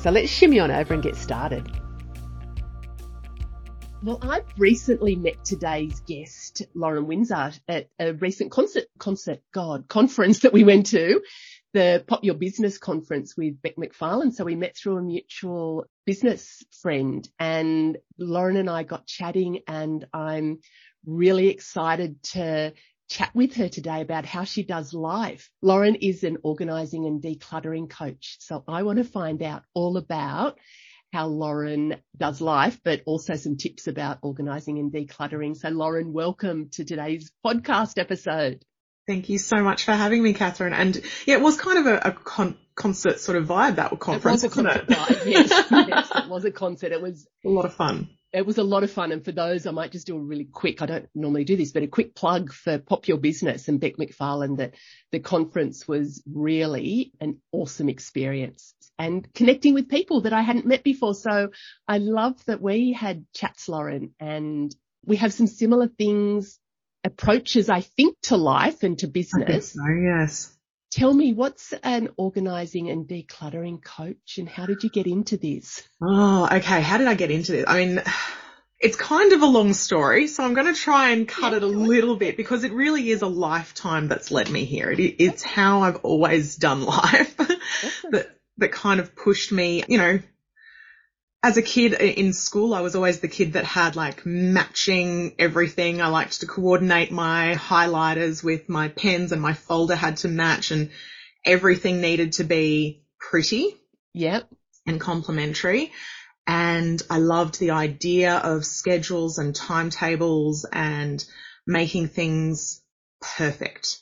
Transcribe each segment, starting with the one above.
So let's shimmy on over and get started. Well, I've recently met today's guest, Lauren Winzar, at a recent concert, concert, God, conference that we went to, the Pop Your Business conference with Beck McFarlane. So we met through a mutual business friend and Lauren and I got chatting and I'm really excited to chat with her today about how she does life. Lauren is an organizing and decluttering coach. So I want to find out all about how Lauren does life, but also some tips about organizing and decluttering. So Lauren, welcome to today's podcast episode. Thank you so much for having me, Catherine. And yeah, it was kind of a, a con- concert sort of vibe, that conference. It was a concert vibe, yes. yes. It was a concert. It was a lot of fun it was a lot of fun. And for those, I might just do a really quick, I don't normally do this, but a quick plug for Pop Your Business and Beck McFarlane that the conference was really an awesome experience and connecting with people that I hadn't met before. So I love that we had chats, Lauren, and we have some similar things, approaches, I think, to life and to business. so, yes. Tell me, what's an organizing and decluttering coach and how did you get into this? Oh, okay. How did I get into this? I mean, it's kind of a long story, so I'm going to try and cut yeah, it a little bit because it really is a lifetime that's led me here. It, it's how I've always done life that, that kind of pushed me, you know, as a kid in school, I was always the kid that had like matching everything. I liked to coordinate my highlighters with my pens and my folder had to match and everything needed to be pretty. Yep. And complementary. And I loved the idea of schedules and timetables and making things perfect.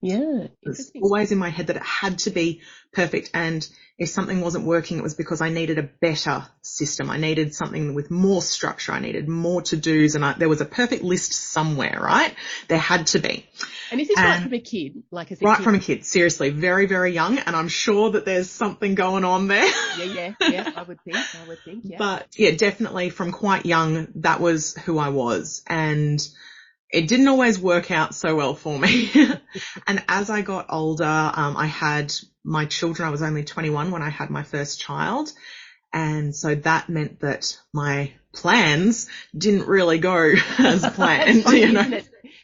Yeah. It's always in my head that it had to be perfect. And if something wasn't working, it was because I needed a better system. I needed something with more structure. I needed more to dos and I, there was a perfect list somewhere, right? There had to be. And is this and right from a kid? Like as a right kid? from a kid, seriously, very, very young. And I'm sure that there's something going on there. yeah, yeah, yeah. I would think. I would think. Yeah. But yeah, definitely from quite young, that was who I was. And it didn't always work out so well for me. and as I got older, um, I had my children. I was only 21 when I had my first child. And so that meant that my plans didn't really go as planned, you know.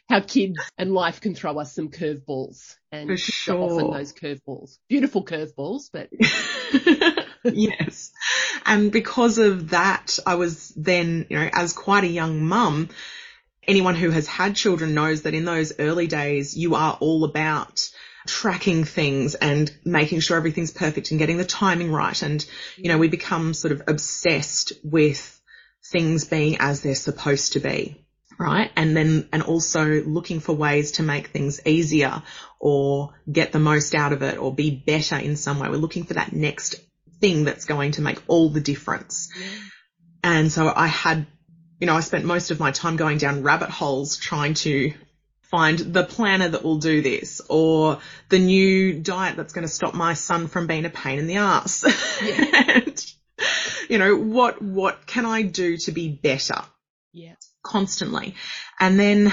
How kids and life can throw us some curveballs and For sure. often those curveballs, beautiful curveballs, but yes. And because of that, I was then, you know, as quite a young mum, anyone who has had children knows that in those early days, you are all about tracking things and making sure everything's perfect and getting the timing right. And, you know, we become sort of obsessed with things being as they're supposed to be. Right. And then, and also looking for ways to make things easier or get the most out of it or be better in some way. We're looking for that next thing that's going to make all the difference. And so I had you know, I spent most of my time going down rabbit holes trying to find the planner that will do this or the new diet that's going to stop my son from being a pain in the ass. Yeah. and, you know, what, what can I do to be better? Yeah. Constantly. And then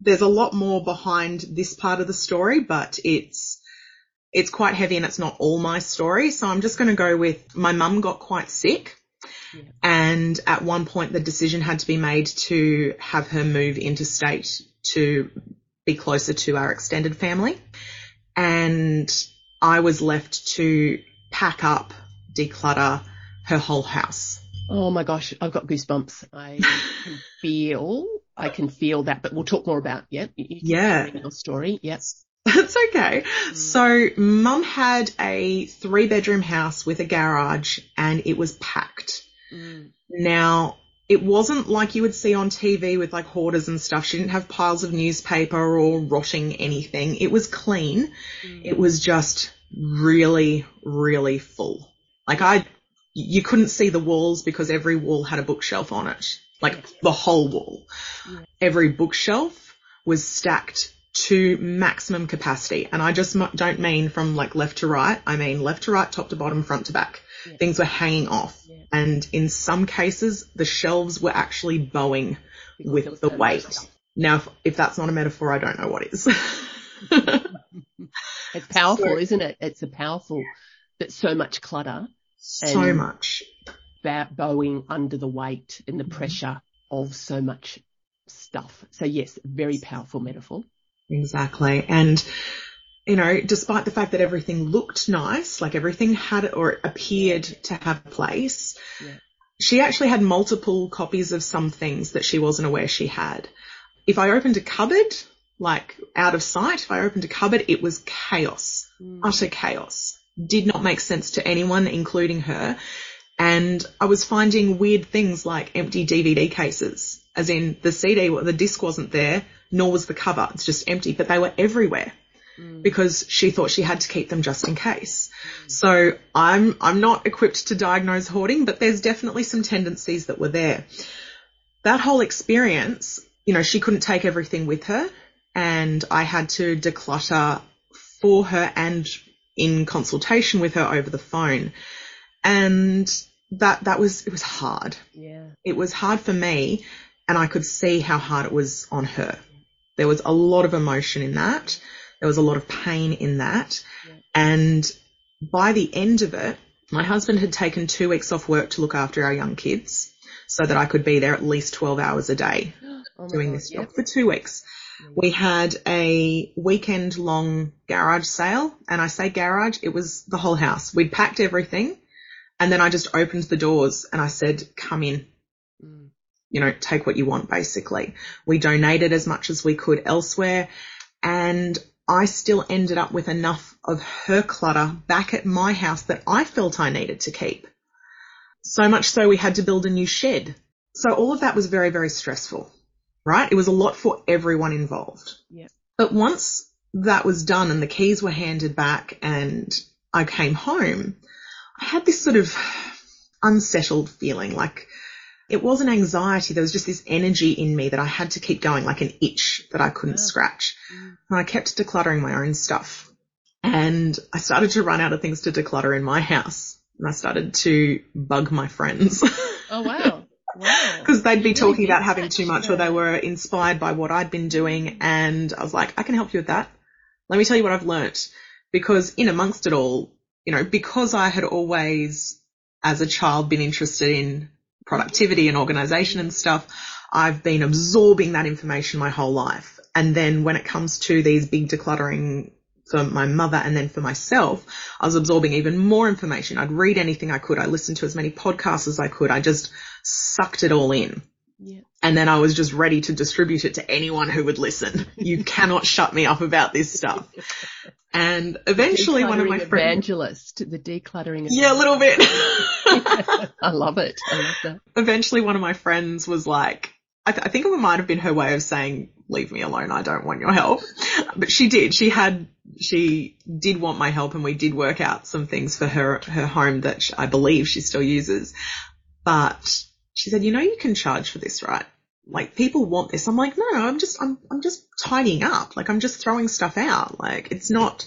there's a lot more behind this part of the story, but it's, it's quite heavy and it's not all my story. So I'm just going to go with my mum got quite sick and at one point the decision had to be made to have her move interstate to be closer to our extended family. And I was left to pack up, declutter, her whole house. Oh my gosh, I've got goosebumps. I can feel, I can feel that, but we'll talk more about, yeah. yeah. Your story. Yes. That's okay. Mm. So mum had a three bedroom house with a garage and it was packed. Mm. Now, it wasn't like you would see on TV with like hoarders and stuff. She didn't have piles of newspaper or rotting anything. It was clean. Mm. It was just really, really full. Like I, you couldn't see the walls because every wall had a bookshelf on it. Like the whole wall. Every bookshelf was stacked to maximum capacity. And I just don't mean from like left to right. I mean left to right, top to bottom, front to back. Yeah. Things were hanging off. Yeah. And in some cases, the shelves were actually bowing because with the weight. Now, if, if, that's not a metaphor, I don't know what is. it's powerful, so, isn't it? It's a powerful, but so much clutter. So much. Bowing under the weight and the mm-hmm. pressure of so much stuff. So yes, very powerful metaphor. Exactly. And you know, despite the fact that everything looked nice, like everything had or appeared to have a place, yeah. she actually had multiple copies of some things that she wasn't aware she had. If I opened a cupboard, like out of sight, if I opened a cupboard, it was chaos, mm. utter chaos. Did not make sense to anyone, including her. And I was finding weird things like empty DVD cases, as in the CD, the disc wasn't there, nor was the cover. It's just empty, but they were everywhere. Mm. because she thought she had to keep them just in case. Mm. So I'm, I'm not equipped to diagnose hoarding, but there's definitely some tendencies that were there. That whole experience, you know, she couldn't take everything with her and I had to declutter for her and in consultation with her over the phone. And that, that was, it was hard. Yeah. It was hard for me and I could see how hard it was on her. There was a lot of emotion in that. There was a lot of pain in that. Yeah. And by the end of it, my husband had taken two weeks off work to look after our young kids so that I could be there at least 12 hours a day oh doing God, this job yep. for two weeks. We had a weekend long garage sale and I say garage, it was the whole house. We'd packed everything and then I just opened the doors and I said, come in. Mm. You know, take what you want basically. We donated as much as we could elsewhere and I still ended up with enough of her clutter back at my house that I felt I needed to keep. So much so we had to build a new shed. So all of that was very, very stressful, right? It was a lot for everyone involved. Yeah. But once that was done and the keys were handed back and I came home, I had this sort of unsettled feeling like it wasn't anxiety. There was just this energy in me that I had to keep going, like an itch that I couldn't yeah. scratch. Mm. And I kept decluttering my own stuff. And I started to run out of things to declutter in my house. And I started to bug my friends. Oh wow. Wow. Because they'd be talking about having too much or they were inspired by what I'd been doing. And I was like, I can help you with that. Let me tell you what I've learnt. Because in amongst it all, you know, because I had always, as a child, been interested in productivity and organization and stuff, I've been absorbing that information my whole life. And then when it comes to these big decluttering for my mother and then for myself, I was absorbing even more information. I'd read anything I could. I listened to as many podcasts as I could. I just sucked it all in. Yeah. And then I was just ready to distribute it to anyone who would listen. You cannot shut me up about this stuff. And eventually one of my friends. Evangelist, the decluttering. Yeah, a little bit. I love it. I love that. Eventually one of my friends was like, I, th- I think it might have been her way of saying, leave me alone. I don't want your help. But she did. She had, she did want my help and we did work out some things for her, her home that she, I believe she still uses. But she said, you know, you can charge for this, right? Like people want this. I'm like, no, I'm just, I'm, I'm just tidying up. Like I'm just throwing stuff out. Like it's not,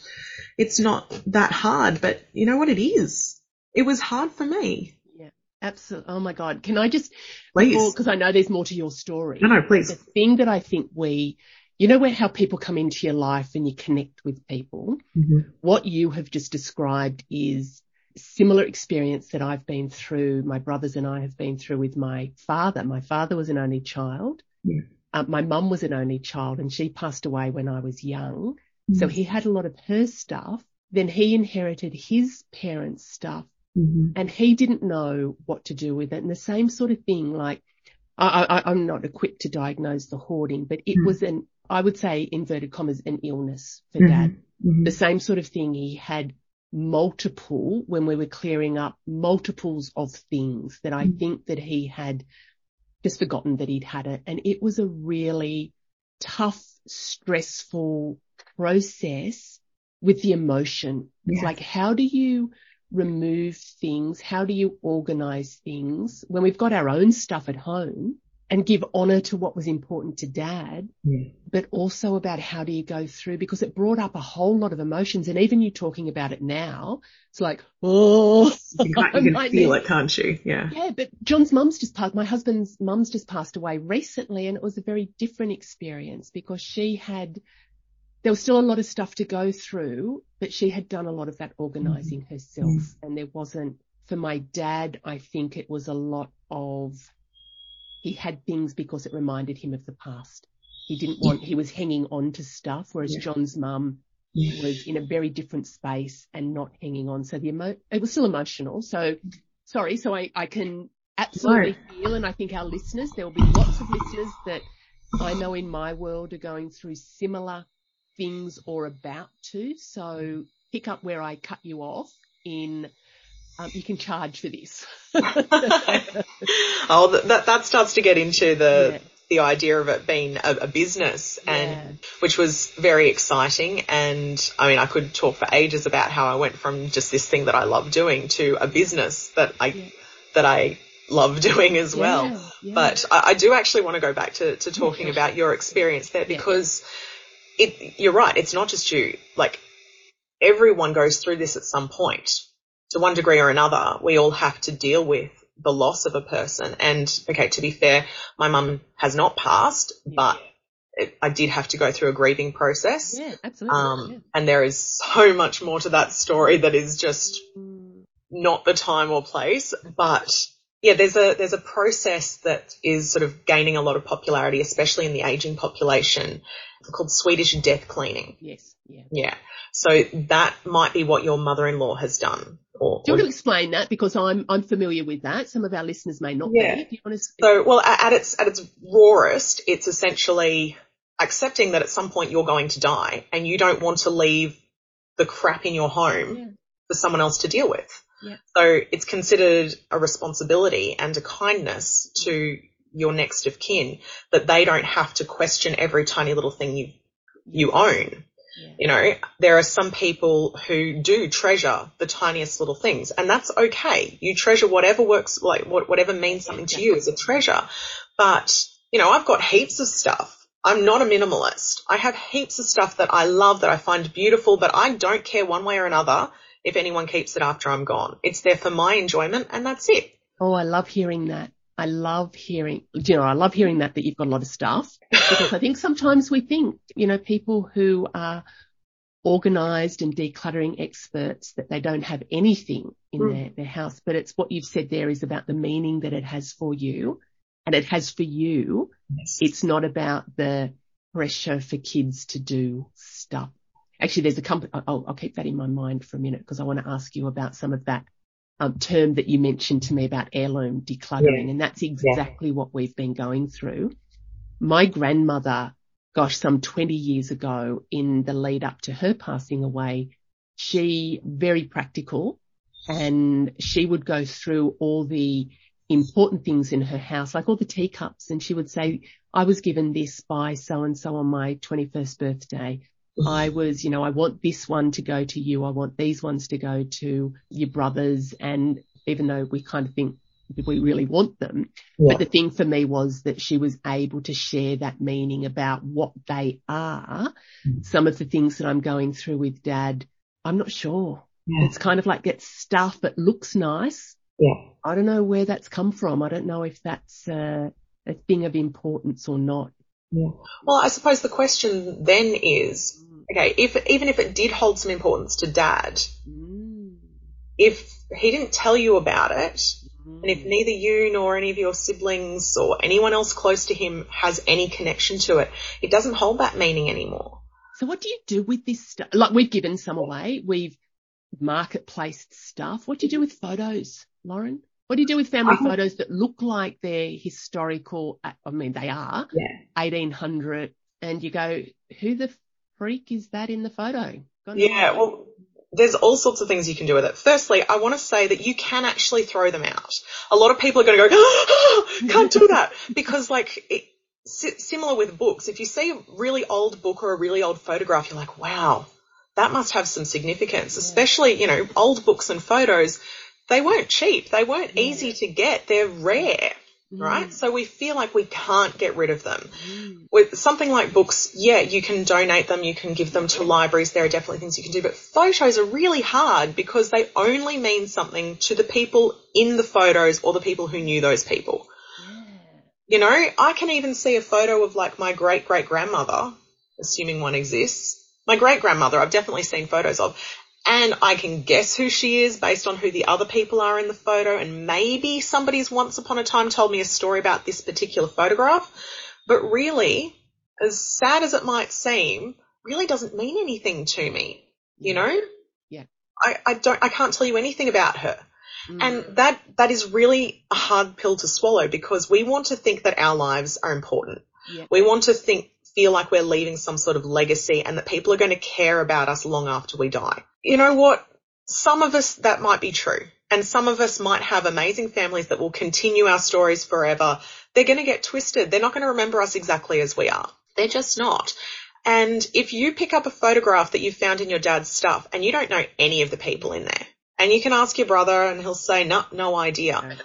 it's not that hard, but you know what it is? It was hard for me. Yeah, absolutely. Oh my God. Can I just, please, because I know there's more to your story. No, no, please. The thing that I think we, you know, where how people come into your life and you connect with people. Mm-hmm. What you have just described is similar experience that I've been through. My brothers and I have been through with my father. My father was an only child. Yeah. Uh, my mum was an only child and she passed away when I was young. Mm-hmm. So he had a lot of her stuff. Then he inherited his parents' stuff Mm-hmm. And he didn't know what to do with it. And the same sort of thing, like, I, am not equipped to diagnose the hoarding, but it mm-hmm. was an, I would say, inverted commas, an illness for mm-hmm. dad. Mm-hmm. The same sort of thing. He had multiple, when we were clearing up, multiples of things that I mm-hmm. think that he had just forgotten that he'd had it. And it was a really tough, stressful process with the emotion. It's like, how do you remove things? How do you organize things when we've got our own stuff at home and give honor to what was important to dad, yeah. but also about how do you go through because it brought up a whole lot of emotions. And even you talking about it now, it's like, oh, you can, you can feel it, can't you? Yeah. Yeah. But John's mum's just passed, my husband's mum's just passed away recently and it was a very different experience because she had there was still a lot of stuff to go through, but she had done a lot of that organizing mm-hmm. herself. Mm-hmm. And there wasn't, for my dad, I think it was a lot of, he had things because it reminded him of the past. He didn't want, he was hanging on to stuff, whereas yeah. John's mum yeah. was in a very different space and not hanging on. So the emo, it was still emotional. So sorry. So I, I can absolutely feel, and I think our listeners, there will be lots of listeners that I know in my world are going through similar things or about to. So pick up where I cut you off in um, you can charge for this. oh, that that starts to get into the yeah. the idea of it being a, a business, and yeah. which was very exciting. And I mean, I could talk for ages about how I went from just this thing that I love doing to a business that I yeah. that I love doing as well. But I, I, do actually want to go back to, to talking about your experience there because it, you're right. It's not just you. Like everyone goes through this at some point to one degree or another. We all have to deal with the loss of a person. And okay, to be fair, my mum has not passed, yeah. but it, I did have to go through a grieving process. Yeah, absolutely. Um, yeah. and there is so much more to that story that is just mm. not the time or place, but yeah, there's a there's a process that is sort of gaining a lot of popularity, especially in the aging population, called Swedish death cleaning. Yes. Yeah. Yeah. So that might be what your mother-in-law has done. Or, Do you want to explain that? Because I'm I'm familiar with that. Some of our listeners may not yeah. be. To... So, well, at its at its rawest, it's essentially accepting that at some point you're going to die, and you don't want to leave the crap in your home yeah. for someone else to deal with. Yeah. So it's considered a responsibility and a kindness to your next of kin that they don't have to question every tiny little thing you you own. Yeah. You know, there are some people who do treasure the tiniest little things and that's okay. You treasure whatever works, like whatever means something to you as a treasure. But, you know, I've got heaps of stuff. I'm not a minimalist. I have heaps of stuff that I love that I find beautiful, but I don't care one way or another if anyone keeps it after I'm gone. It's there for my enjoyment and that's it. Oh, I love hearing that. I love hearing, you know, I love hearing that, that you've got a lot of stuff because I think sometimes we think, you know, people who are organized and decluttering experts that they don't have anything in mm. their, their house. But it's what you've said there is about the meaning that it has for you and it has for you. Yes. It's not about the pressure for kids to do stuff. Actually, there's a company, I'll, I'll keep that in my mind for a minute because I want to ask you about some of that um, term that you mentioned to me about heirloom decluttering, yeah. and that's exactly yeah. what we've been going through. My grandmother, gosh, some 20 years ago, in the lead up to her passing away, she very practical, and she would go through all the important things in her house, like all the teacups, and she would say, "I was given this by so and so on my 21st birthday." I was, you know, I want this one to go to you. I want these ones to go to your brothers. And even though we kind of think we really want them, yeah. but the thing for me was that she was able to share that meaning about what they are. Mm. Some of the things that I'm going through with dad, I'm not sure. Yeah. It's kind of like that stuff that looks nice. Yeah. I don't know where that's come from. I don't know if that's uh, a thing of importance or not. Yeah. Well, I suppose the question then is, okay, if even if it did hold some importance to dad, mm. if he didn't tell you about it, mm. and if neither you nor any of your siblings or anyone else close to him has any connection to it, it doesn't hold that meaning anymore. So what do you do with this stuff? Like we've given some away. We've marketplace stuff. What do you do with photos, Lauren? What do you do with family Um, photos that look like they're historical? I mean, they are Yeah. 1800 and you go, who the freak is that in the photo? Yeah, well, there's all sorts of things you can do with it. Firstly, I want to say that you can actually throw them out. A lot of people are going to go, oh, can't do that. Because like, it, similar with books, if you see a really old book or a really old photograph, you're like, wow, that must have some significance. Especially, you know, old books and photos, they weren't cheap. They weren't Yeah. easy to get. They're rare, right? Mm, So we feel like we can't get rid of them mm. with something like books, yeah, you can donate them, you can give them to libraries. There are definitely things you can do, but photos are really hard because they only mean something to the people in the photos or the people who knew those people. Yeah. You know, I can even see a photo of like my great great grandmother, assuming one exists. My great grandmother, I've definitely seen photos of, and I can guess who she is based on who the other people are in the photo, and maybe somebody's once upon a time told me a story about this particular photograph. But really, as sad as it might seem, really doesn't mean anything to me. You know? Yeah. I, I don't, I can't tell you anything about her. Mm. And that, that is really a hard pill to swallow because we want to think that our lives are important. Yeah. We want to think, feel like we're leaving some sort of legacy and that people are going to care about us long after we die. You know what? Some of us, that might be true. And some of us might have amazing families that will continue our stories forever. They're going to get twisted. They're not going to remember us exactly as we are. They're just not. And if you pick up a photograph that you found in your dad's stuff and you don't know any of the people in there, and you can ask your brother and he'll say, no, no idea.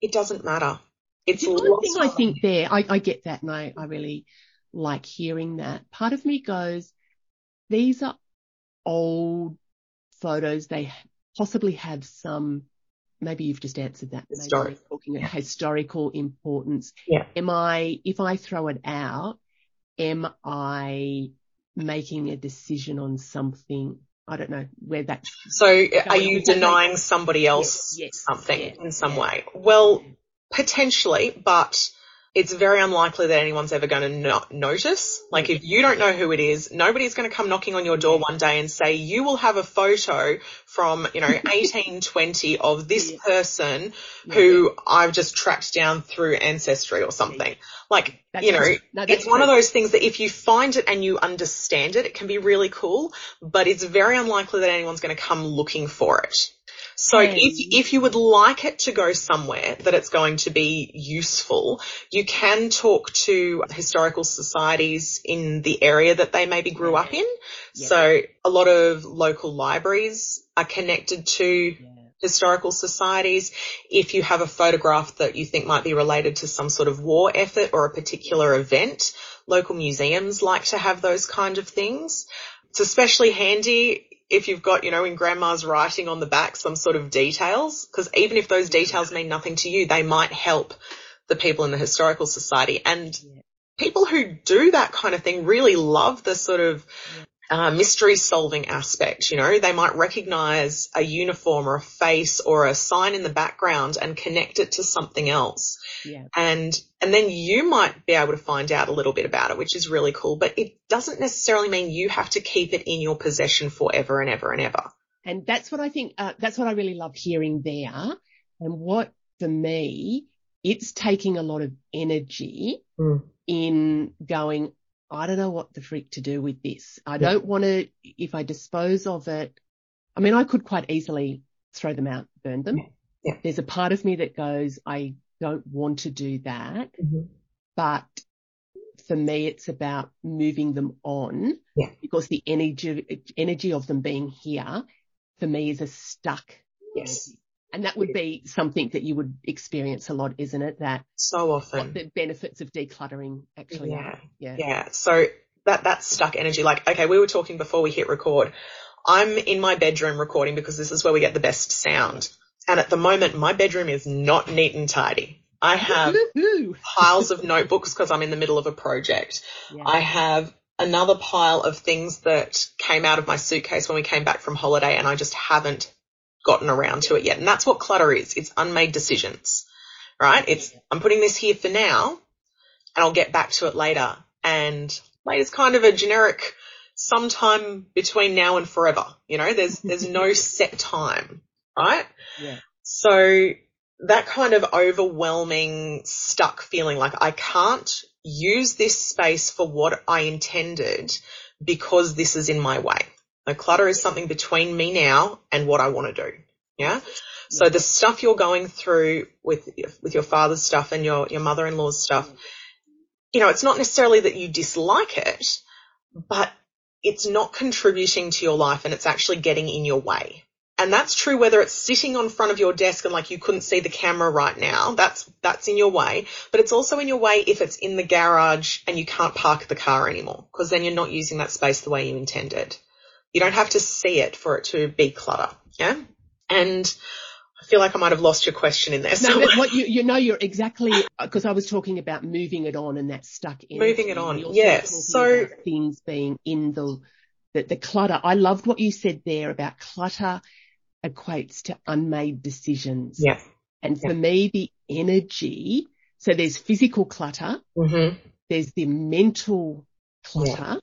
It doesn't matter. It's The one thing I think there, I, I get that and I, I really like hearing that. Part of me goes, these are old photos. They possibly have some, maybe you've just answered that. Historic. talking a historical importance. Yeah. Am I, if I throw it out, am I making a decision on something? I don't know where that's So are you that denying somebody else Yes, yes, something yeah, in some yeah. way? Well, potentially, but it's very unlikely that anyone's ever going to not notice. Like if you don't know who it is, nobody's going to come knocking on your door one day and say, you will have a photo from, you know, 1820 of this person who I've just tracked down through ancestry or something. Like, That's you know. No, it's one of those things that if you find it and you understand it, it can be really cool, but it's very unlikely that anyone's going to come looking for it. So Hey. if, hmm. if you would like it to go somewhere that it's going to be useful, you can talk to historical societies in the area that they maybe grew up in. So a lot of local libraries are connected to Yeah. historical societies. If you have a photograph that you think might be related to some sort of war effort or a particular event, local museums like to have those kind of things. It's especially handy if you've got, you know, in grandma's writing on the back some sort of details, because even if those details mean nothing to you, they might help the people in the historical society. And Yeah. people who do that kind of thing really love the sort of uh, mystery solving aspect. You know, they might recognize a uniform or a face or a sign in the background and connect it to something else. Yeah. And, and then you might be able to find out a little bit about it, which is really cool, but it doesn't necessarily mean you have to keep it in your possession forever and ever and ever. And that's what I think, uh, that's what I really love hearing there. And what for me, it's taking a lot of energy Mm. in going, I don't know what the freak to do with this. I don't want to, if I dispose of it, I mean, I could quite easily throw them out, burn them. Yeah. Yeah. There's a part of me that goes, I don't want to do that, mm-hmm. but for me, it's about moving them on Yeah. because the energy, energy of them being here for me is a stuck Yes. energy. And that would be something that you would experience a lot, isn't it? That So often. the benefits of decluttering actually Yeah. Yeah. Yeah. So that, that stuck energy. Like, okay, we were talking before we hit record. I'm in my bedroom recording because this is where we get the best sound. And at the moment, my bedroom is not neat and tidy. I have piles of notebooks because I'm in the middle of a project. Yeah. I have another pile of things that came out of my suitcase when we came back from holiday and I just haven't gotten around to it yet. And that's what clutter is. It's unmade decisions, right? It's, I'm putting this here for now and I'll get back to it later. And later later's kind of a generic sometime between now and forever. You know, there's, there's no set time, right? Yeah. So that kind of overwhelming, stuck feeling like I can't use this space for what I intended because this is in my way. The clutter is something between me now and what I want to do. Yeah. So the stuff you're going through with, with your father's stuff and your, your mother-in-law's stuff, you know, it's not necessarily that you dislike it, but it's not contributing to your life and it's actually getting in your way. And that's true whether it's sitting on front of your desk and like you couldn't see the camera right now. That's, that's in your way. But it's also in your way if it's in the garage and you can't park the car anymore because then you're not using that space the way you intended. You don't have to see it for it to be clutter. Yeah. And I feel like I might have lost your question in there. No, but what you, you know, you're exactly, because I was talking about moving it on and that stuck in. Moving it on. Yes. So things being in the, the, the clutter. I loved what you said there about clutter equates to unmade decisions. Yeah. And for me, the energy, so there's physical clutter, mm-hmm. there's the mental clutter yeah.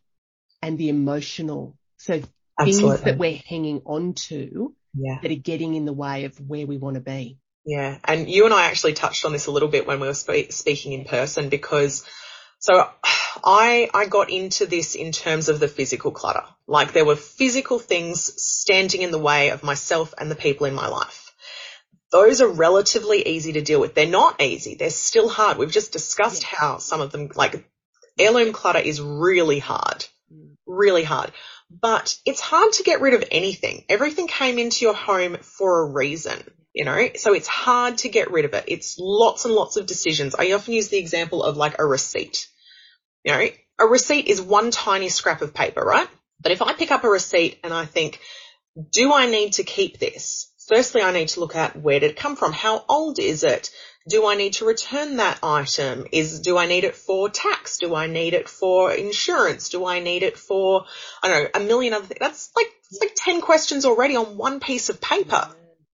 and the emotional. So Absolutely. things that we're hanging on to yeah. that are getting in the way of where we want to be. Yeah. And you and I actually touched on this a little bit when we were spe- speaking in person because so I, I got into this in terms of the physical clutter. Like there were physical things standing in the way of myself and the people in my life. Those are relatively easy to deal with. They're not easy. They're still hard. We've just discussed yeah. how some of them, like heirloom clutter is really hard, mm. really hard. But it's hard to get rid of anything. Everything came into your home for a reason, you know, so it's hard to get rid of it. It's lots and lots of decisions. I often use the example of like a receipt. You know, a receipt is one tiny scrap of paper, right? But if I pick up a receipt and I think, do I need to keep this? Firstly, I need to look at where did it come from? How old is it? Do I need to return that item? Is, do I need it for tax? Do I need it for insurance? Do I need it for, I don't know, a million other things? That's like, it's like 10 questions already on one piece of paper.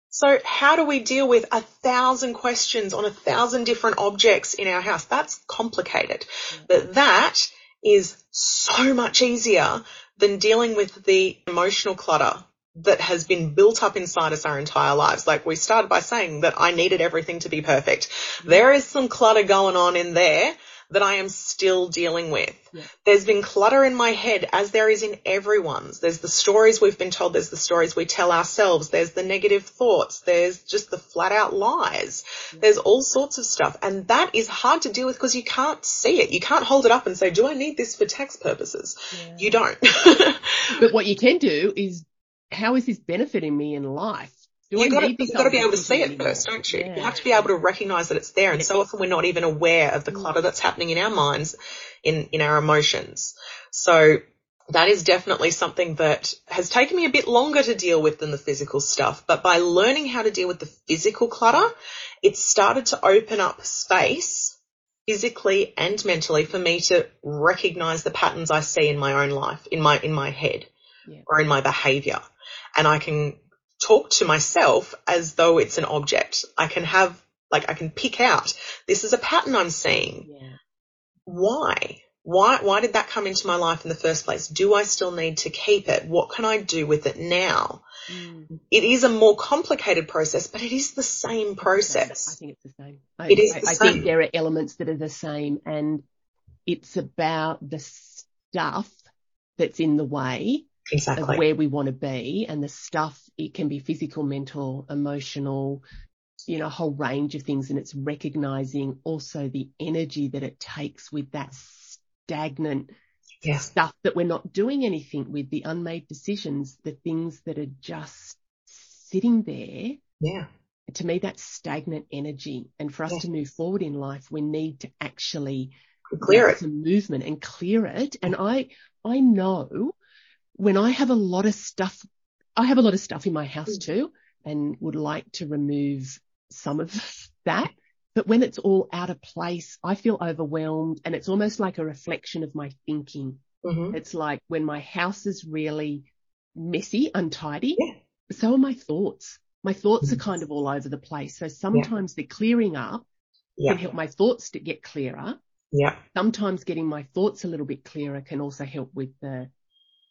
So how do we deal with a thousand questions on a thousand different objects in our house? That's complicated. But that is so much easier than dealing with the emotional clutter that has been built up inside us our entire lives. Like we started by saying that I needed everything to be perfect. There is some clutter going on in there that I am still dealing with. Yeah. There's been clutter in my head as there is in everyone's. There's the stories we've been told. There's the stories we tell ourselves. There's the negative thoughts. There's just the flat out lies. Yeah. There's all sorts of stuff. And that is hard to deal with because you can't see it. You can't hold it up and say, do I need this for tax purposes? Yeah. You don't. but what you can do is how is this benefiting me in life? Do you got to, you've got to be able to see it first, don't you? Yeah. You have to be able to recognize that it's there. And so often we're not even aware of the mm. clutter that's happening in our minds, in, in our emotions. So that is definitely something that has taken me a bit longer to deal with than the physical stuff. But by learning how to deal with the physical clutter, it started to open up space physically and mentally for me to recognize the patterns I see in my own life, in my, in my head yeah. or in my behavior. And I can talk to myself as though it's an object. I can have, like, I can pick out, this is a pattern I'm seeing. Yeah. Why? Why, why did that come into my life in the first place? Do I still need to keep it? What can I do with it now? Mm. It is a more complicated process, but it is the same process. I think it's the same. I, it is I, the I same. think there are elements that are the same and it's about the stuff that's in the way exactly. of where we want to be and the stuff, it can be physical, mental, emotional, you know, a whole range of things. And it's recognizing also the energy that it takes with that stagnant yeah. stuff that we're not doing anything with, the unmade decisions, the things that are just sitting there. Yeah. To me, that's stagnant energy. And for us yeah. to move forward in life, we need to actually clear it. Some movement and clear it. And I, I know when I have a lot of stuff, I have a lot of stuff in my house mm. too and would like to remove some of that. But when it's all out of place, I feel overwhelmed and it's almost like a reflection of my thinking. Mm-hmm. It's like when my house is really messy, untidy, yeah. so are my thoughts. My thoughts mm-hmm. are kind of all over the place. So sometimes yeah. the clearing up yeah. can help my thoughts to get clearer. Yeah. Sometimes getting my thoughts a little bit clearer can also help with the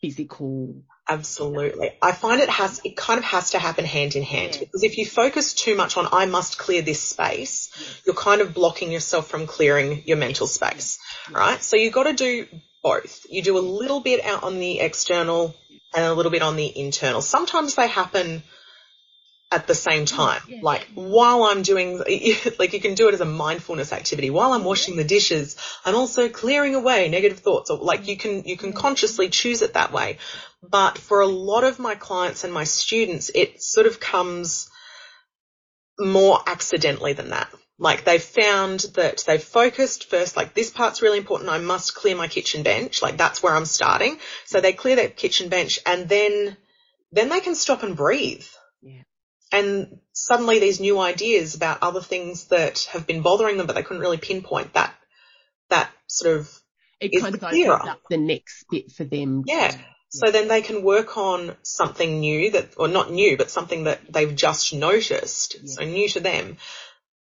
physical. Absolutely. I find it has, it kind of has to happen hand in hand Yeah. because if you focus too much on, I must clear this space, you're kind of blocking yourself from clearing your mental space, right? So you've got to do both. You do a little bit out on the external and a little bit on the internal. Sometimes they happen at the same time. yeah, like while I'm doing, like you can do it as a mindfulness activity. While I'm washing the dishes, I'm also clearing away negative thoughts or like you can, you can consciously choose it that way. But for a lot of my clients and my students, it sort of comes more accidentally than that. Like they've found that they've focused first, like this part's really important. I must clear my kitchen bench. Like that's where I'm starting. So they clear their kitchen bench and then, then they can stop and breathe. Yeah. And suddenly these new ideas about other things that have been bothering them, but they couldn't really pinpoint that, that sort of It Is kind of clearer. opens up the next bit for them. to- Yeah. So then they can work on something new that, or not new, but something that they've just noticed. Yeah. So new to them.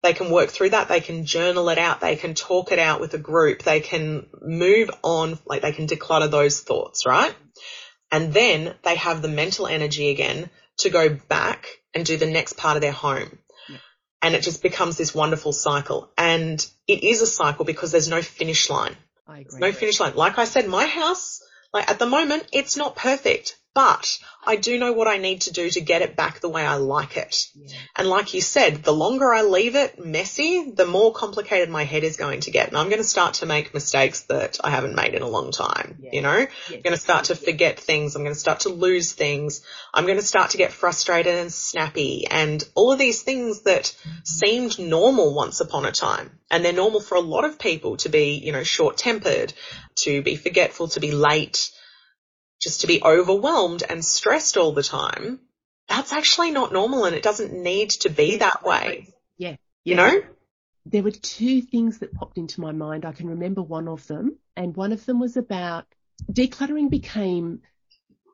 They can work through that. They can journal it out. They can talk it out with a group. They can move on, like they can declutter those thoughts, right? And then they have the mental energy again to go back and do the next part of their home. Yeah. And it just becomes this wonderful cycle. And it is a cycle because there's no finish line I agree. no finish line. Like I said, my house, like at the moment, it's not perfect, but I do know what I need to do to get it back the way I like it. Yeah. And like you said, the longer I leave it messy, the more complicated my head is going to get. And I'm going to start to make mistakes that I haven't made in a long time. Yeah. You know, I'm going to start to forget things. I'm going to start to lose things. I'm going to start to get frustrated and snappy and all of these things that mm-hmm. seemed normal once upon a time. And they're normal for a lot of people to be, you know, short tempered, to be forgetful, to be late, just to be overwhelmed and stressed all the time. That's actually not normal and it doesn't need to be that way. Yeah. You Yeah. know? There were two things that popped into my mind. I can remember one of them, and one of them was about decluttering became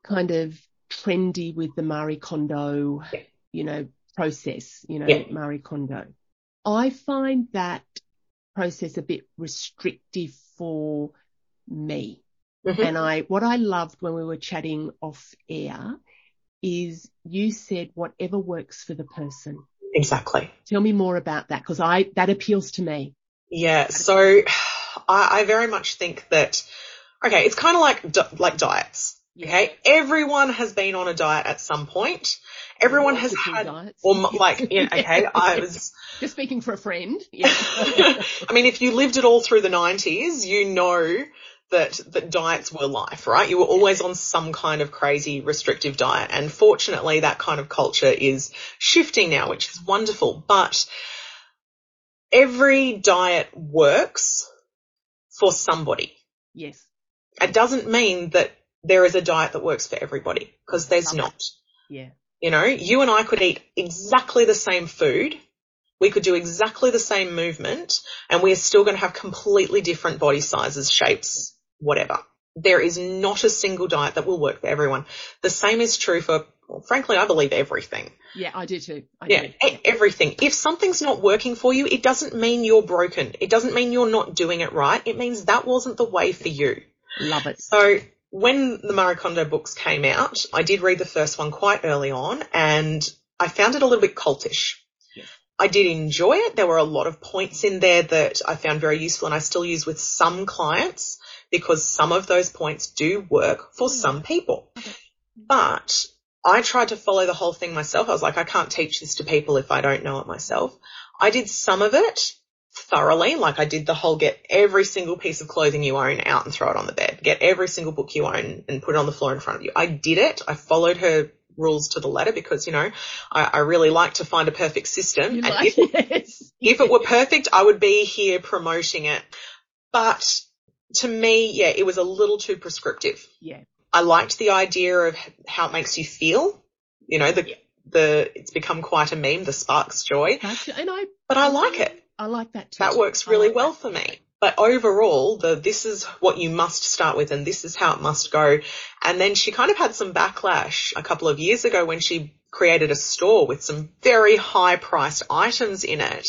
kind of trendy with the Marie Kondo, Yeah. you know, process, you know, Yeah. Marie Kondo. I find that process a bit restrictive for me. Mhm. And I, what I loved when we were chatting off air is you said whatever works for the person. Exactly. Tell me more about that because I, that appeals to me. Yeah. So I, I very much think that, okay, it's kind of like, like diets. Okay. Everyone has been on a diet at some point. Everyone has had, diets. or like, yeah, okay, I was, Just speaking for a friend. Yeah. I mean, if you lived it all through the 90s, you know that, that diets were life, right? You were always on some kind of crazy restrictive diet. And fortunately, that kind of culture is shifting now, which is wonderful. But every diet works for somebody. yes. It doesn't mean that there is a diet that works for everybody because there's not. Yeah. You know, you and I could eat exactly the same food. We could do exactly the same movement and we're still going to have completely different body sizes, shapes, whatever. There is not a single diet that will work for everyone. The same is true for, well, frankly, I believe everything. Yeah, I do too. I Yeah, do. e- everything. If something's not working for you, it doesn't mean you're broken. It doesn't mean you're not doing it right. It means that wasn't the way for you. Love it. So when the Marie Kondo books came out, I did read the first one quite early on and I found it a little bit cultish. Yes. I did enjoy it. There were a lot of points in there that I found very useful and I still use with some clients because some of those points do work for mm. some people. But I tried to follow the whole thing myself. I was like, I can't teach this to people if I don't know it myself. I did some of it thoroughly. Like I did the whole get every single piece of clothing you own out and throw it on the bed. Get every single book you own and put it on the floor in front of you. I did it. I followed her rules to the letter because, you know, I, I really like to find a perfect system. You and like if, yes. if it were perfect, I would be here promoting it. But to me, yeah, it was a little too prescriptive. Yeah. I liked the idea of how it makes you feel. You know, the, the, it's become quite a meme, the sparks joy, Gotcha. And I, but I like it. I like that too. That works really like well that. for me. But overall, the this is what you must start with and this is how it must go. And then she kind of had some backlash a couple of years ago when she created a store with some very high priced items in it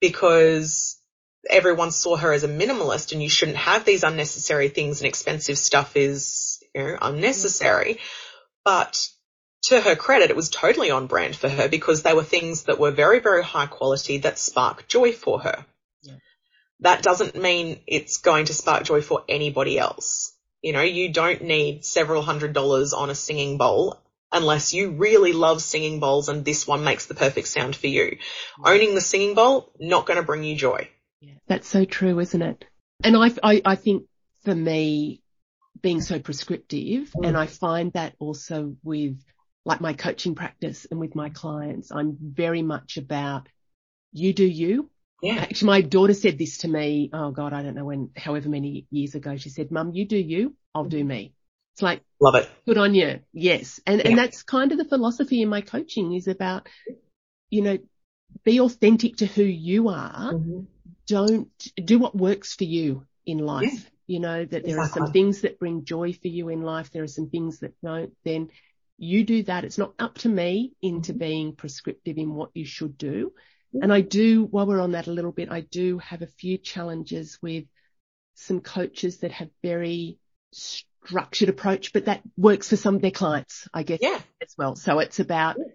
because everyone saw her as a minimalist and you shouldn't have these unnecessary things and expensive stuff is you know, unnecessary. But to her credit, it was totally on brand for her because they were things that were very, very high quality that spark joy for her. Yeah. That doesn't mean it's going to spark joy for anybody else. You know, you don't need several hundred dollars on a singing bowl unless you really love singing bowls and this one makes the perfect sound for you. Owning the singing bowl, not going to bring you joy. Yeah, that's so true, isn't it? And I, I, I think for me, being so prescriptive, mm. and I find that also with like my coaching practice and with my clients, I'm very much about you do you. Yeah. Actually, my daughter said this to me. Oh God, I don't know when, however many years ago, she said, mum, you do you, I'll do me. It's like, love it. Good on you. Yes. And, yeah. and that's kind of the philosophy in my coaching is about, you know, be authentic to who you are. Mm-hmm. Don't do what works for you in life. Yeah. You know, that there exactly. are some things that bring joy for you in life. There are some things that don't. Then you do that. It's not up to me into mm-hmm. being prescriptive in what you should do. And I do, while we're on that a little bit, I do have a few challenges with some coaches that have very structured approach, but that works for some of their clients, I guess, yeah. as well. So it's about, yeah,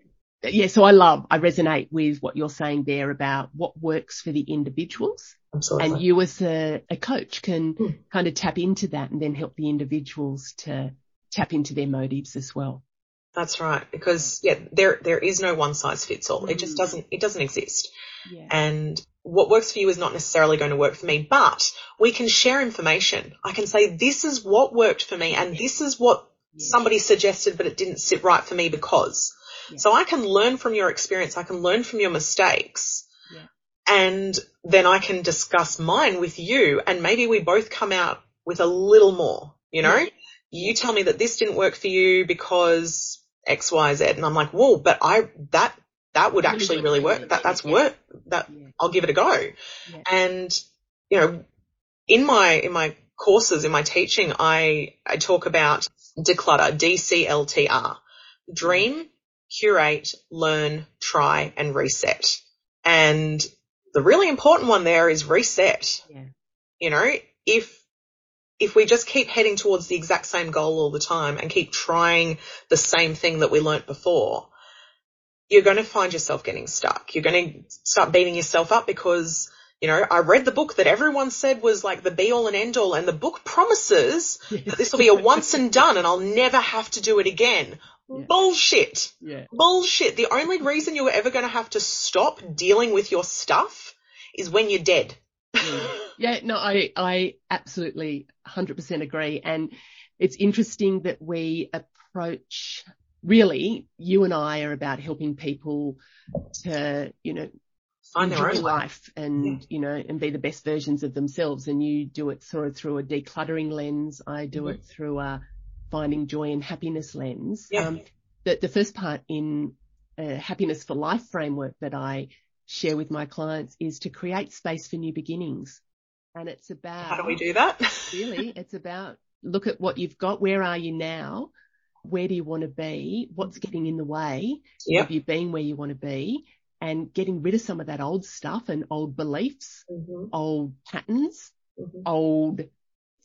so I love, I resonate with what you're saying there about what works for the individuals. Absolutely. And you as a, a coach can mm. kind of tap into that and then help the individuals to tap into their motives as well. That's right. Because yeah, there, there is no one size fits all. Mm. It just hmm. doesn't, it doesn't exist. Yeah. And what works for you is not necessarily going to work for me, but we can share information. I can say, this is what worked for me and this is what yeah. somebody suggested, but it didn't sit right for me because. Yeah. So I can learn from your experience. I can learn from your mistakes and then I can discuss mine with you and maybe we both come out with a little more, you know? You tell me that this didn't work for you because X, Y, Z. And I'm like, whoa, but I, that that would actually really work. That that's work. That I'll give it a go. And you know, in my in my courses in my teaching, I I talk about declutter, DCLTR, dream, curate, learn, try, and reset. And the really important one there is reset. Yeah. You know, if if we just keep heading towards the exact same goal all the time and keep trying the same thing that we learnt before, you're going to find yourself getting stuck. You're going to start beating yourself up because, you know, I read the book that everyone said was like the be all and end all and the book promises that this will be a once and done and I'll never have to do it again. Yeah. Bullshit. Yeah. Bullshit. The only reason you're ever going to have to stop dealing with your stuff is when you're dead. yeah. yeah, no, I, I absolutely 100% agree. And it's interesting that we approach really, you and I are about helping people to, you know, find their own life and, yeah. you know, and be the best versions of themselves. And you do it sort of through a decluttering lens. I do mm-hmm. it through a finding joy and happiness lens. Yeah. Um, the, the first part in a happiness for life framework that I share with my clients is to create space for new beginnings. And it's about how do we do that? really, it's about look at what you've got. Where are you now? where do you want to be? What's getting in the way yep. of you being where you want to be? And getting rid of some of that old stuff and old beliefs, mm-hmm. old patterns, mm-hmm. old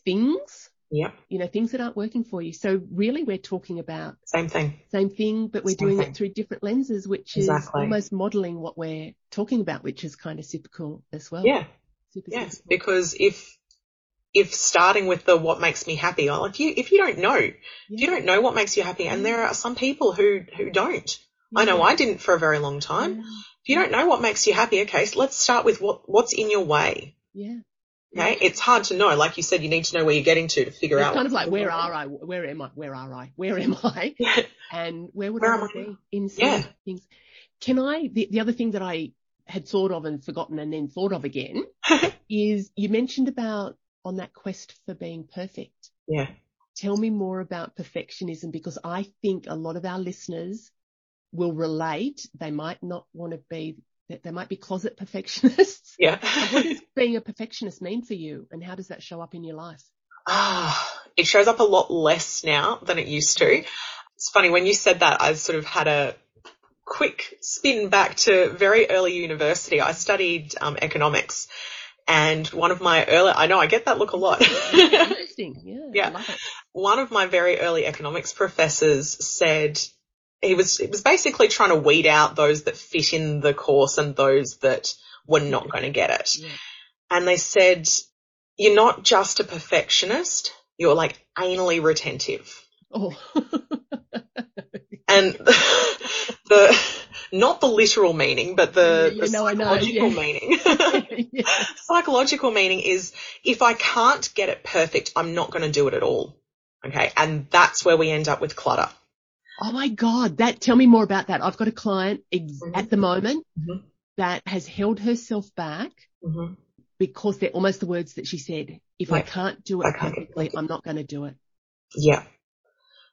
things. Yep. You know, things that aren't working for you. So really we're talking about same thing. Same thing, but we're same doing thing. it through different lenses, which exactly. is almost modeling what we're talking about, which is kind of super cool as well. Yeah. Super, yeah. Super cool. Because if if starting with the what makes me happy, or if you if you don't know, yeah. if you don't know what makes you happy, and there are some people who who don't. Yeah. I know I didn't for a very long time. Yeah. If you don't know what makes you happy, okay, so let's start with what what's in your way. Yeah. Okay, it's hard to know. Like you said, you need to know where you're getting to to figure it's out. It's kind of like where are I? Where am I? Where are I? Where am I? and where would where I to be in yeah. things? Can I? The, the other thing that I had thought of and forgotten and then thought of again is you mentioned about on that quest for being perfect. Yeah. Tell me more about perfectionism because I think a lot of our listeners will relate. They might not want to be, they might be closet perfectionists. Yeah. what does being a perfectionist mean for you and how does that show up in your life? Ah, it shows up a lot less now than it used to. It's funny when you said that, I sort of had a quick spin back to very early university. I studied um, economics And one of my early, I know I get that look a lot. Interesting. Yeah. Yeah. I love it. one of my very early economics professors said he was it was basically trying to weed out those that fit in the course and those that were not going to get it. Yeah. And they said, you're not just a perfectionist, you're like anally retentive. Oh. And the, not the literal meaning, but the, the I know, psychological yeah. meaning. yeah. psychological meaning is if I can't get it perfect, I'm not going to do it at all. Okay. And that's where we end up with clutter. Oh my God. That, tell me more about that. I've got a client ex- Mhm. at the moment Mhm. that has held herself back Mm-hmm. because they're almost the words that she said. If I can't do it can't. perfectly, I'm not going to do it. Yeah.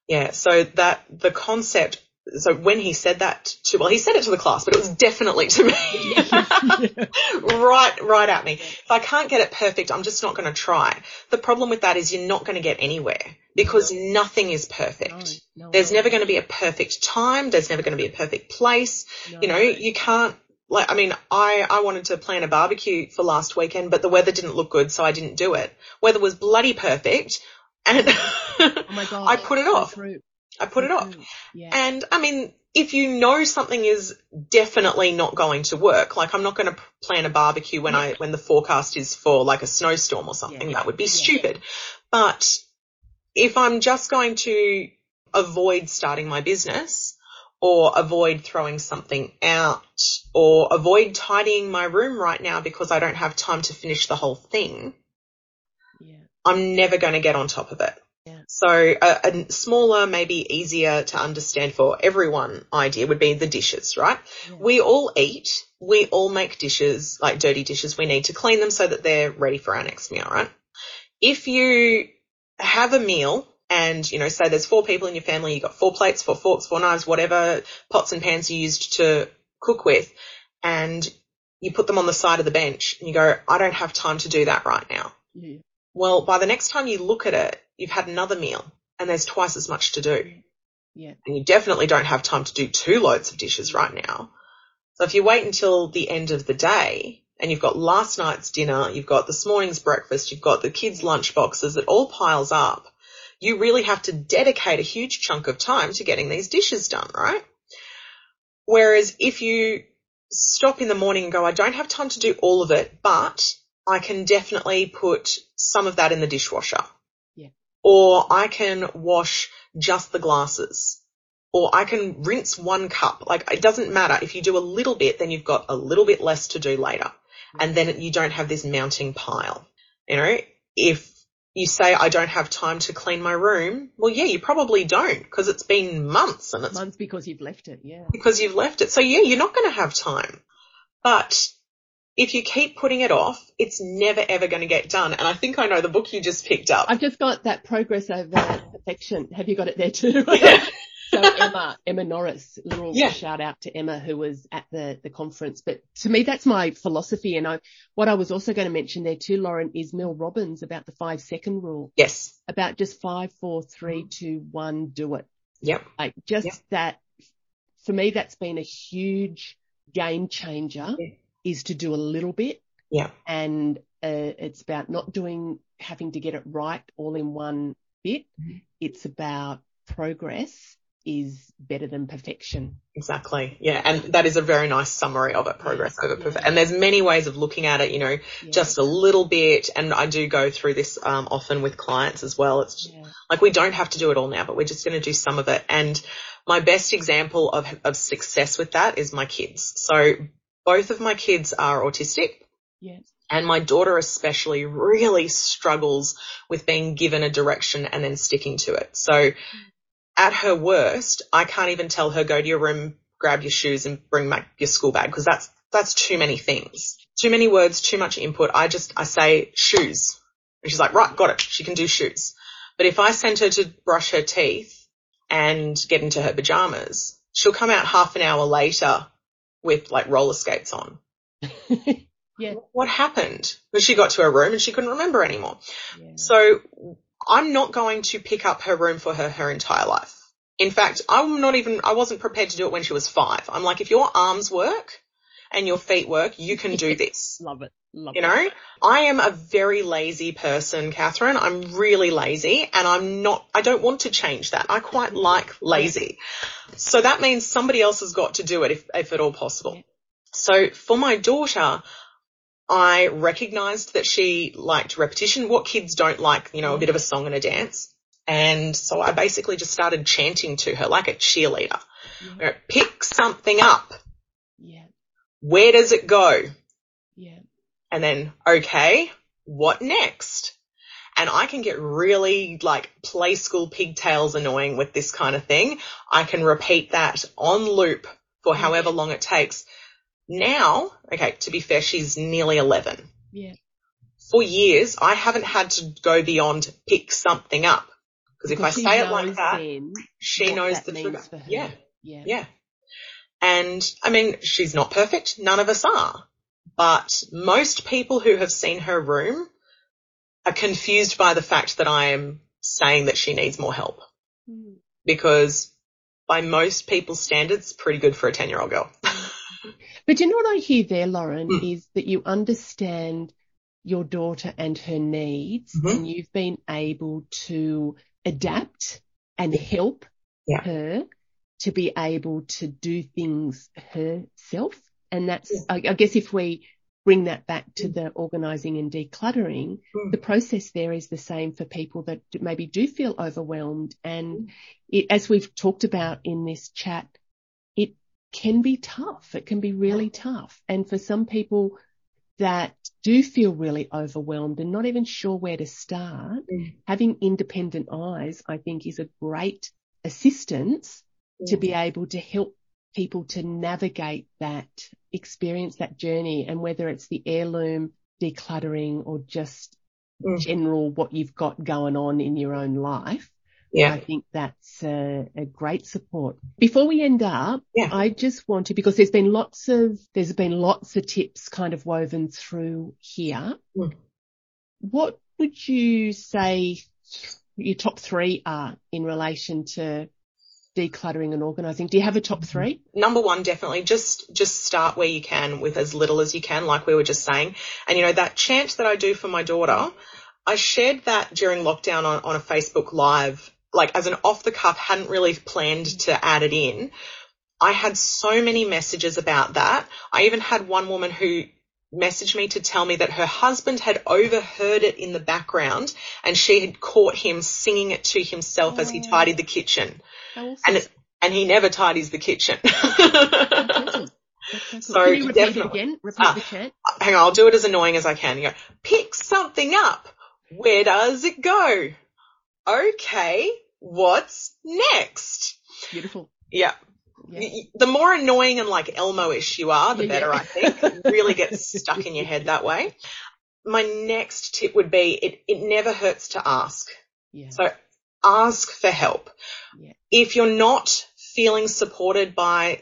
Yeah. So that the concept, so when he said that to, well, he said it to the class, but it was definitely to me. right, right at me. If I can't get it perfect, I'm just not going to try. The problem with that is you're not going to get anywhere because nothing is perfect. No, no, There's no, never going to be a perfect time. There's never going to be a perfect place. no. You know, you can't, like, I mean, I, I wanted to plan a barbecue for last weekend, but the weather didn't look good, so I didn't do it. Weather was bloody perfect and Oh my God. I put it off. true. I put it off. Mm-hmm. Yeah. And I mean, if you know something is definitely not going to work, like I'm not going to plan a barbecue when I, when the forecast is for like a snowstorm or something, Yeah. that would be Yeah. stupid. But if I'm just going to avoid starting my business or avoid throwing something out or avoid tidying my room right now because I don't have time to finish the whole thing, yeah. I'm never going to get on top of it. So a, a smaller, maybe easier to understand for everyone idea would be the dishes, right? Yeah. We all eat, we all make dishes, like dirty dishes. We need to clean them so that they're ready for our next meal, right? If you have a meal and, you know, say there's four people in your family, you've got four plates, four forks, four knives, whatever pots and pans you used to cook with, and you put them on the side of the bench and you go, I don't have time to do that right now. Yeah. Well, by the next time you look at it, you've had another meal and there's twice as much to do. Yeah. And you definitely don't have time to do two loads of dishes right now. So if you wait until the end of the day and you've got last night's dinner, you've got this morning's breakfast, you've got the kids' lunch boxes, it all piles up. You really have to dedicate a huge chunk of time to getting these dishes done, right? Whereas if you stop in the morning and go, I don't have time to do all of it, but I can definitely put some of that in the dishwasher. Or I can wash just the glasses. Or I can rinse one cup. Like it doesn't matter. If you do a little bit, then you've got a little bit less to do later. And then you don't have this mounting pile. You know, if you say I don't have time to clean my room, well yeah, you probably don't because it's been months and it's Months because you've left it. Yeah. because you've left it. So yeah, you're not going to have time. But if you keep putting it off, it's never ever going to get done. And I think I know the book you just picked up. I've just got that progress over perfection. Have you got it there too? so Emma, Emma Norris, little Yeah. shout out to Emma who was at the, the conference. But to me, that's my philosophy. And I, what I was also going to mention there too, Lauren, is Mel Robbins about the five second rule, yes. about just five, four, three, two, one, do it. Yep. Like just Yep. that, for me, that's been a huge game changer Yeah. Is to do a little bit Yeah. and uh, it's about not doing having to get it right all in one bit. Mhm. It's about progress is better than perfection. Exactly. Yeah. And that is a very nice summary of it. Progress Yes, over yeah. perfect. And there's many ways of looking at it, you know, Yeah. just a little bit. And I do go through this, um, often with clients as well. It's yeah. Like we don't have to do it all now, but we're just going to do some of it. And my best example of, of success with that is my kids. So both of my kids are autistic yeah. and my daughter especially really struggles with being given a direction and then sticking to it. So at her worst, I can't even tell her go to your room, grab your shoes and bring back your school bag because that's, that's too many things. Too many words, too much input. I just, I say shoes. And she's like, right, got it. She can do shoes. But if I send her to brush her teeth and get into her pajamas, she'll come out half an hour later with like roller skates on. yeah. What happened? Because she got to her room and she couldn't remember anymore. Yeah. So I'm not going to pick up her room for her her entire life. In fact, I'm not even, I wasn't prepared to do it when she was five. I'm like, if your arms work and your feet work, you can do this. Love it. Love You that. know, I am a very lazy person, Catherine. I'm really lazy and I'm not, I don't want to change that. I quite like lazy. So that means somebody else has got to do it if, if at all possible. So for my daughter, I recognized that she liked repetition. What kids don't like, you know, a bit of a song and a dance. And so I basically just started chanting to her like a cheerleader. Yeah. Pick something up. Yeah. Where does it go? Yeah. And then, okay, what next? And I can get really like play school pigtails annoying with this kind of thing. I can repeat that on loop for however long it takes. Now, okay, to be fair, she's nearly 11. Yeah. For years, I haven't had to go beyond pick something up. Because if I say it like that, she knows that the trigger. Yeah. Yeah. Yeah. And I mean, she's not perfect. None of us are. But most people who have seen her room are confused by the fact that I am saying that she needs more help Mm. because by most people's standards, pretty good for a 10 year old girl. But you know what I hear there, Lauren, Mm. is that you understand your daughter and her needs Mhm. and you've been able to adapt and help Yeah. her to be able to do things herself. And that's, Yeah. I, I guess if we bring that back to the organising and decluttering, Mm. the process there is the same for people that maybe do feel overwhelmed. And it, as we've talked about in this chat, it can be tough. It can be really tough. And for some people that do feel really overwhelmed and not even sure where to start, Mm. having independent eyes, I think is a great assistance to be able to help people to navigate that experience, that journey, and whether it's the heirloom decluttering or just Mm. general what you've got going on in your own life. Yeah. I think that's a, a great support. Before we end up, Yeah. I just want to, because there's been lots of, there's been lots of tips kind of woven through here. Mm. What would you say your top three are in relation to decluttering and organizing? Do you have a top mm-hmm. three? number one, definitely just, just start where you can with as little as you can, like we were just saying. And you know, that chant that I do for my daughter, I shared that during lockdown on, on a Facebook live, like as an off the cuff, hadn't really planned to add it in. I had so many messages about that. I even had one woman who messaged me to tell me that her husband had overheard it in the background and she had caught him singing it to himself as he Oh. tidied the kitchen. Awesome. And it, and he never tidies the kitchen. That's awesome. That's so Can you repeat it again? Repeat Ah. the chant. Hang on, I'll do it as annoying as I can. You go, pick something up. Where does it go? Okay, what's next? Beautiful. Yeah. Yeah. Y- y- The more annoying and like Elmo-ish you are, the better yeah. I think. It really gets stuck in your head that way. My next tip would be it, it never hurts to ask. Yeah. So ask for help. Yeah. If you're not feeling supported by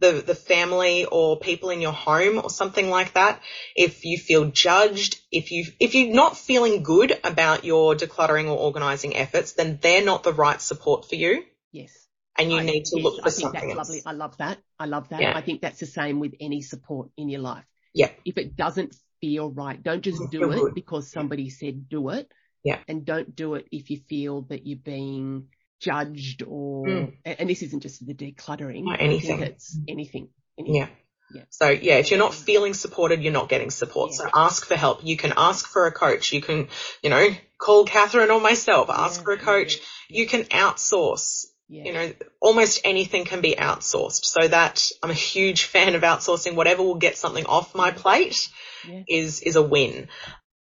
the, the family or people in your home or something like that, if you feel judged, if you, if you're not feeling good about your decluttering or organizing efforts, then they're not the right support for you Yes. And you I- need to yes, look for I think something that's else. lovely. I love that. I love that. Yeah. I think that's the same with any support in your life. Yeah. If it doesn't feel right, don't just do it good. because somebody said do it. Yeah. And don't do it if you feel that you're being judged or, Mm. and this isn't just the decluttering. Anything. it's anything. anything. Yeah. Yeah. So yeah, if you're not feeling supported, you're not getting support. Yeah. So ask for help. You can ask for a coach. You can, you know, call Catherine or myself, ask Yeah, for a coach. You can outsource. Yeah. You know, almost anything can be outsourced. So that I'm a huge fan of outsourcing. Whatever will get something off my plate Yeah. is, is a win.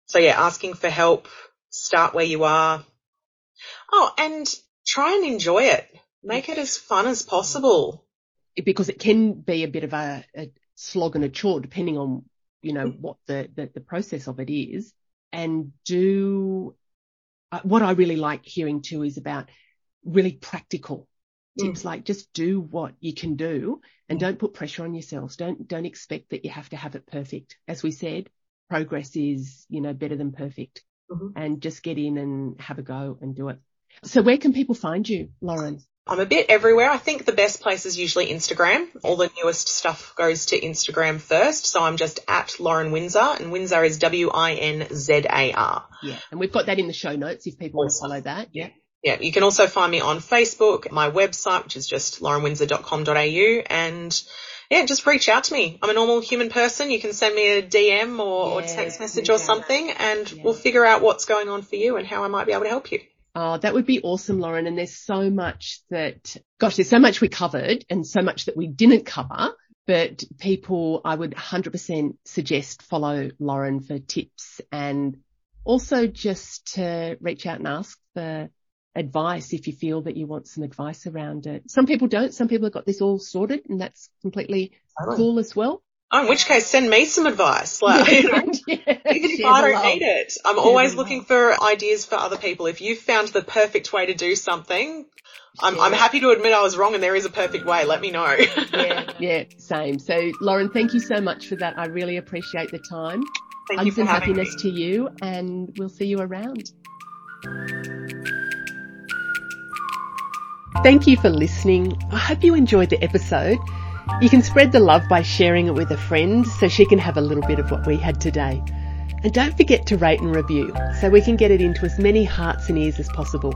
So yeah, asking for help, start where you are. Oh, and try and enjoy it. Make it as fun as possible. because it can be a bit of a, a slog and a chore depending on, you know, Mm. what the, the, the process of it is and do uh, what I really like hearing too is about really practical Mm. tips like just do what you can do and Mm. don't put pressure on yourselves. Don't, don't expect that you have to have it perfect. As we said, progress is, you know, better than perfect Mhm. and just get in and have a go and do it. So where can people find you, Lauren? I'm a bit everywhere. I think the best place is usually Instagram. All the newest stuff goes to Instagram first. So I'm just at Lauren Winzar and Winzar is W-I-N-Z-A-R. Yeah. And we've got that in the show notes if people want to follow that. Yeah. Yeah, you can also find me on Facebook, my website, which is just laurenwinzar.com.au and yeah, just reach out to me. I'm a normal human person. You can send me a DM or, yeah, or text message or something and yeah. we'll figure out what's going on for you and how I might be able to help you. Oh, that would be awesome, Lauren. And there's so much that, gosh, there's so much we covered and so much that we didn't cover. But people, I would 100% suggest follow Lauren for tips and also just to reach out and ask for advice if you feel that you want some advice around it. Some people don't. Some people have got this all sorted and that's completely cool as well. Oh, in which case, send me some advice. Like, yeah, even if I don't need it, I'm always looking for ideas for other people. If you've found the perfect way to do something, I'm, yeah. I'm happy to admit I was wrong and there is a perfect way. Let me know. yeah, yeah, same. So, Lauren, thank you so much for that. I really appreciate the time. Thank Hugs and happiness me. to you, and we'll see you around. Thank you for listening. I hope you enjoyed the episode. You can spread the love by sharing it with a friend so she can have a little bit of what we had today. And don't forget to rate and review so we can get it into as many hearts and ears as possible.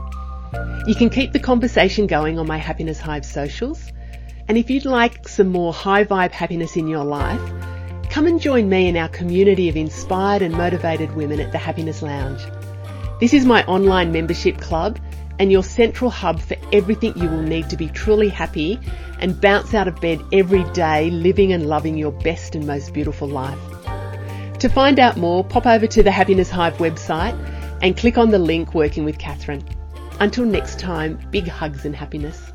You can keep the conversation going on my Happiness Hive socials. And if you'd like some more high vibe happiness in your life, come and join me in our community of inspired and motivated women at the Happiness Lounge. This is my online membership club and your central hub for everything you will need to be truly happy and bounce out of bed every day living and loving your best and most beautiful life. To find out more, pop over to the Happiness Hive website and click on the link Working with Catherine. Until next time, big hugs and happiness.